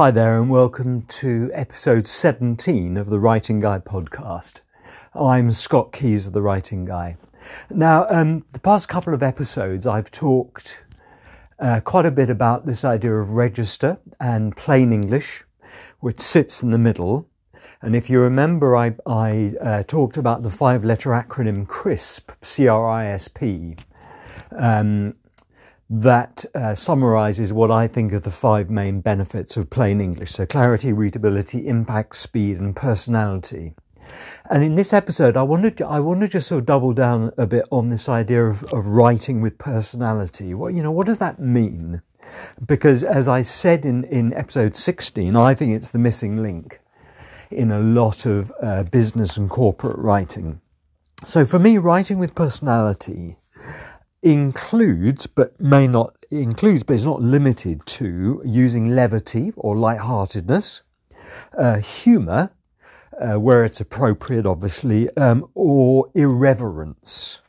Hi there, and welcome to episode 17 of the Writing Guy podcast. I'm Scott Keys of the Writing Guy. Now, um, the past couple of episodes, I've talked uh, quite a bit about this idea of register and plain English, which sits in the middle. And if you remember, I, I uh, talked about the five letter acronym CRISP, C R I S P. Um, that uh, summarizes what I think are the five main benefits of plain English. So clarity, readability, impact, speed, and personality. And in this episode, I wanted to, I want to just sort of double down a bit on this idea of, of writing with personality. What you know, what does that mean? Because as I said in, in episode 16, I think it's the missing link in a lot of uh, business and corporate writing. So for me, writing with personality includes, but may not includes, but is not limited to using levity or lightheartedness, uh, humour, uh, where it's appropriate, obviously, um, or irreverence.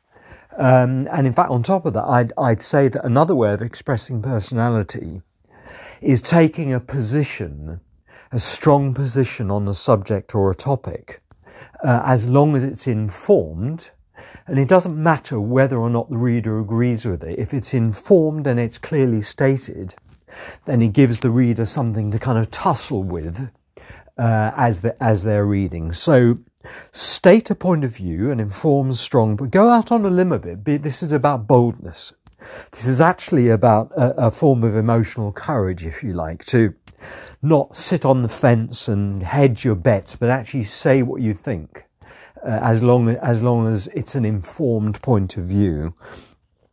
Um, and in fact, on top of that, I'd, I'd say that another way of expressing personality is taking a position, a strong position on a subject or a topic, uh, as long as it's informed and it doesn't matter whether or not the reader agrees with it. If it's informed and it's clearly stated, then it gives the reader something to kind of tussle with uh, as, the, as they're reading. So state a point of view and inform strong, but go out on a limb a bit. This is about boldness. This is actually about a, a form of emotional courage, if you like, to not sit on the fence and hedge your bets, but actually say what you think uh, as long as long as it's an informed point of view.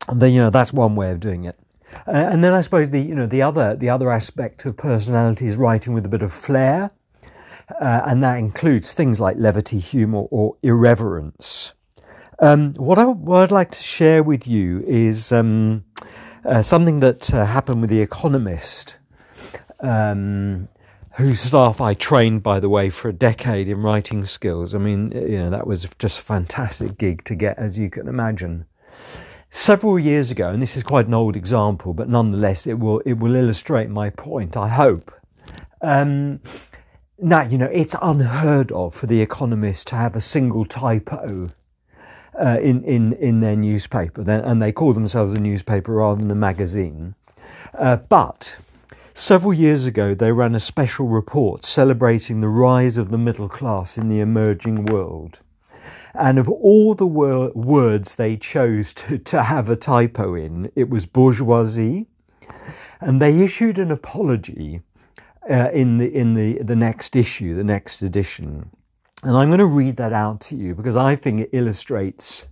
And then you know that's one way of doing it. Uh, and then I suppose the you know the other the other aspect of personality is writing with a bit of flair, uh, and that includes things like levity, humour, or irreverence. Um, what I what I'd like to share with you is um, uh, something that uh, happened with the Economist. Um, whose staff I trained, by the way, for a decade in writing skills. I mean, you know, that was just a fantastic gig to get, as you can imagine. Several years ago, and this is quite an old example, but nonetheless, it will it will illustrate my point. I hope. Um, now, you know, it's unheard of for the Economist to have a single typo uh, in in in their newspaper, and they call themselves a newspaper rather than a magazine. Uh, but Several years ago, they ran a special report celebrating the rise of the middle class in the emerging world. And of all the wor- words they chose to, to have a typo in, it was bourgeoisie. And they issued an apology uh, in, the, in the, the next issue, the next edition. And I'm going to read that out to you because I think it illustrates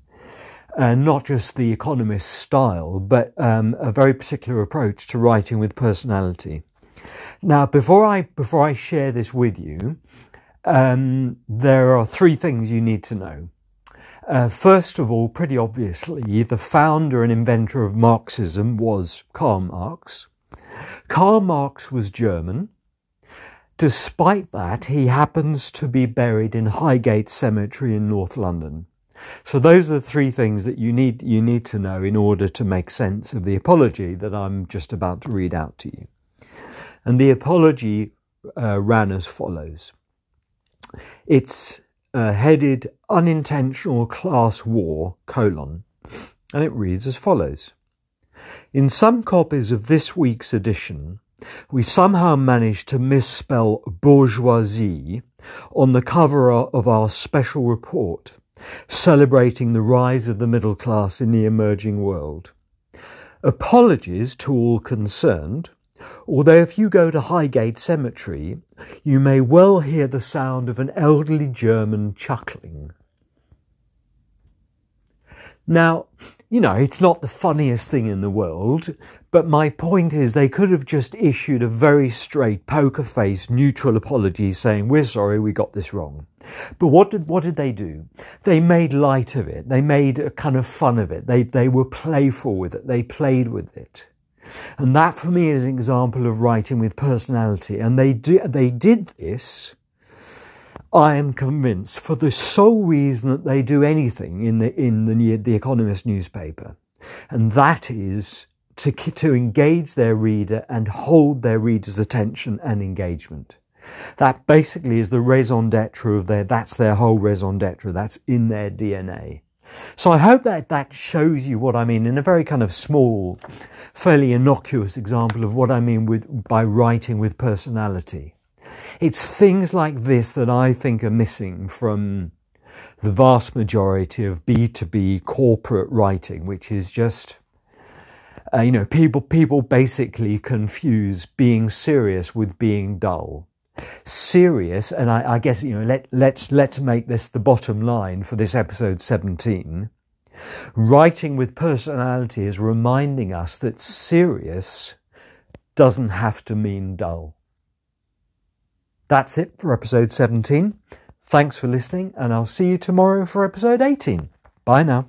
uh, not just the economist's style, but um, a very particular approach to writing with personality. Now, before I before I share this with you, um, there are three things you need to know. Uh, first of all, pretty obviously, the founder and inventor of Marxism was Karl Marx. Karl Marx was German. Despite that, he happens to be buried in Highgate Cemetery in North London. So those are the three things that you need you need to know in order to make sense of the apology that I'm just about to read out to you. And the apology uh, ran as follows. It's uh, headed unintentional class war colon and it reads as follows. In some copies of this week's edition, we somehow managed to misspell bourgeoisie on the cover of our special report celebrating the rise of the middle class in the emerging world. Apologies to all concerned, although if you go to Highgate Cemetery, you may well hear the sound of an elderly German chuckling. Now, you know, it's not the funniest thing in the world, but my point is they could have just issued a very straight, poker face neutral apology saying, We're sorry, we got this wrong. But what did, what did they do? They made light of it. They made a kind of fun of it. They, they were playful with it. They played with it. And that for me is an example of writing with personality. And they, do, they did this I am convinced, for the sole reason that they do anything in the in the the Economist newspaper, and that is to, to engage their reader and hold their reader's attention and engagement. That basically is the raison d'etre of their, that's their whole raison d'etre. That's in their DNA. So I hope that that shows you what I mean in a very kind of small, fairly innocuous example of what I mean with, by writing with personality. It's things like this that I think are missing from the vast majority of B2B corporate writing, which is just, uh, you know, people, people basically confuse being serious with being dull. Serious, and I, I guess, you know, let, let's, let's make this the bottom line for this episode 17. Writing with personality is reminding us that serious doesn't have to mean dull. That's it for episode 17. Thanks for listening, and I'll see you tomorrow for episode 18. Bye now.